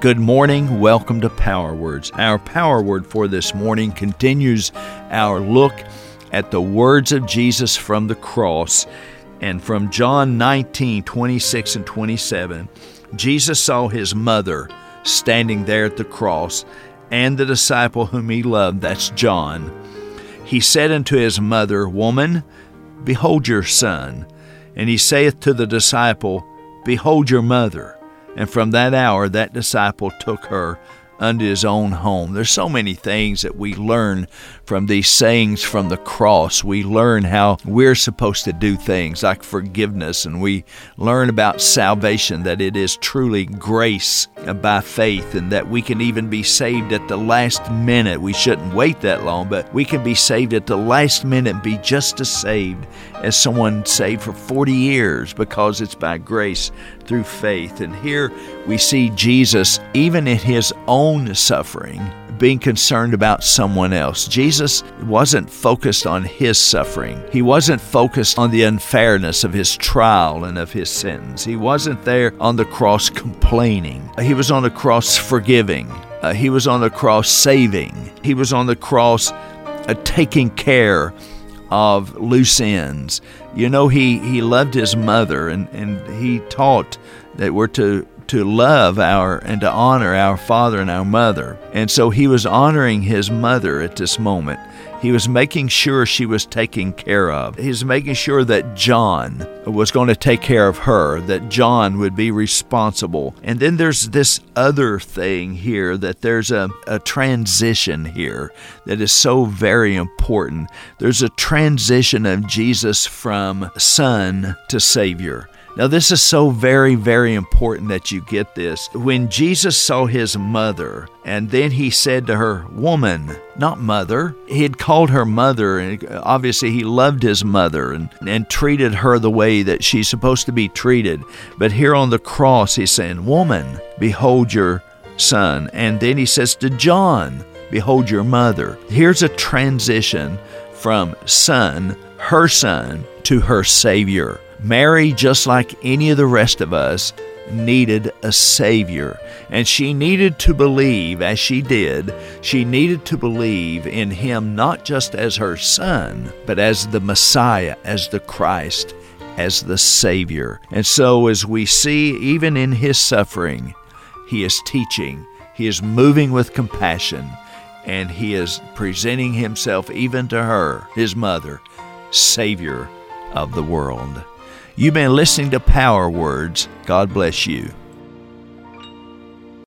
Good morning. Welcome to Power Words. Our power word for this morning continues our look at the words of Jesus from the cross. And from John 19 26 and 27, Jesus saw his mother standing there at the cross and the disciple whom he loved, that's John. He said unto his mother, Woman, behold your son. And he saith to the disciple, Behold your mother. And from that hour, that disciple took her unto his own home. There's so many things that we learn from these sayings from the cross. We learn how we're supposed to do things like forgiveness, and we learn about salvation that it is truly grace by faith, and that we can even be saved at the last minute. We shouldn't wait that long, but we can be saved at the last minute and be just as saved as someone saved for 40 years because it's by grace through faith. And here we see Jesus, even in his own suffering, being concerned about someone else. Jesus wasn't focused on his suffering. He wasn't focused on the unfairness of his trial and of his sentence. He wasn't there on the cross complaining. He was on the cross forgiving. Uh, he was on the cross saving. He was on the cross uh, taking care of loose ends. You know, he, he loved his mother and, and he taught that we're to to love our and to honor our father and our mother. And so he was honoring his mother at this moment. He was making sure she was taken care of. He was making sure that John was going to take care of her, that John would be responsible. And then there's this other thing here that there's a, a transition here that is so very important. There's a transition of Jesus from son to Savior. Now, this is so very, very important that you get this. When Jesus saw his mother, and then he said to her, Woman, not mother. He had called her mother, and obviously he loved his mother and, and treated her the way that she's supposed to be treated. But here on the cross, he's saying, Woman, behold your son. And then he says to John, Behold your mother. Here's a transition from son, her son, to her Savior. Mary, just like any of the rest of us, needed a Savior. And she needed to believe, as she did, she needed to believe in Him not just as her Son, but as the Messiah, as the Christ, as the Savior. And so, as we see, even in His suffering, He is teaching, He is moving with compassion, and He is presenting Himself even to her, His mother, Savior of the world. You've been listening to Power Words. God bless you.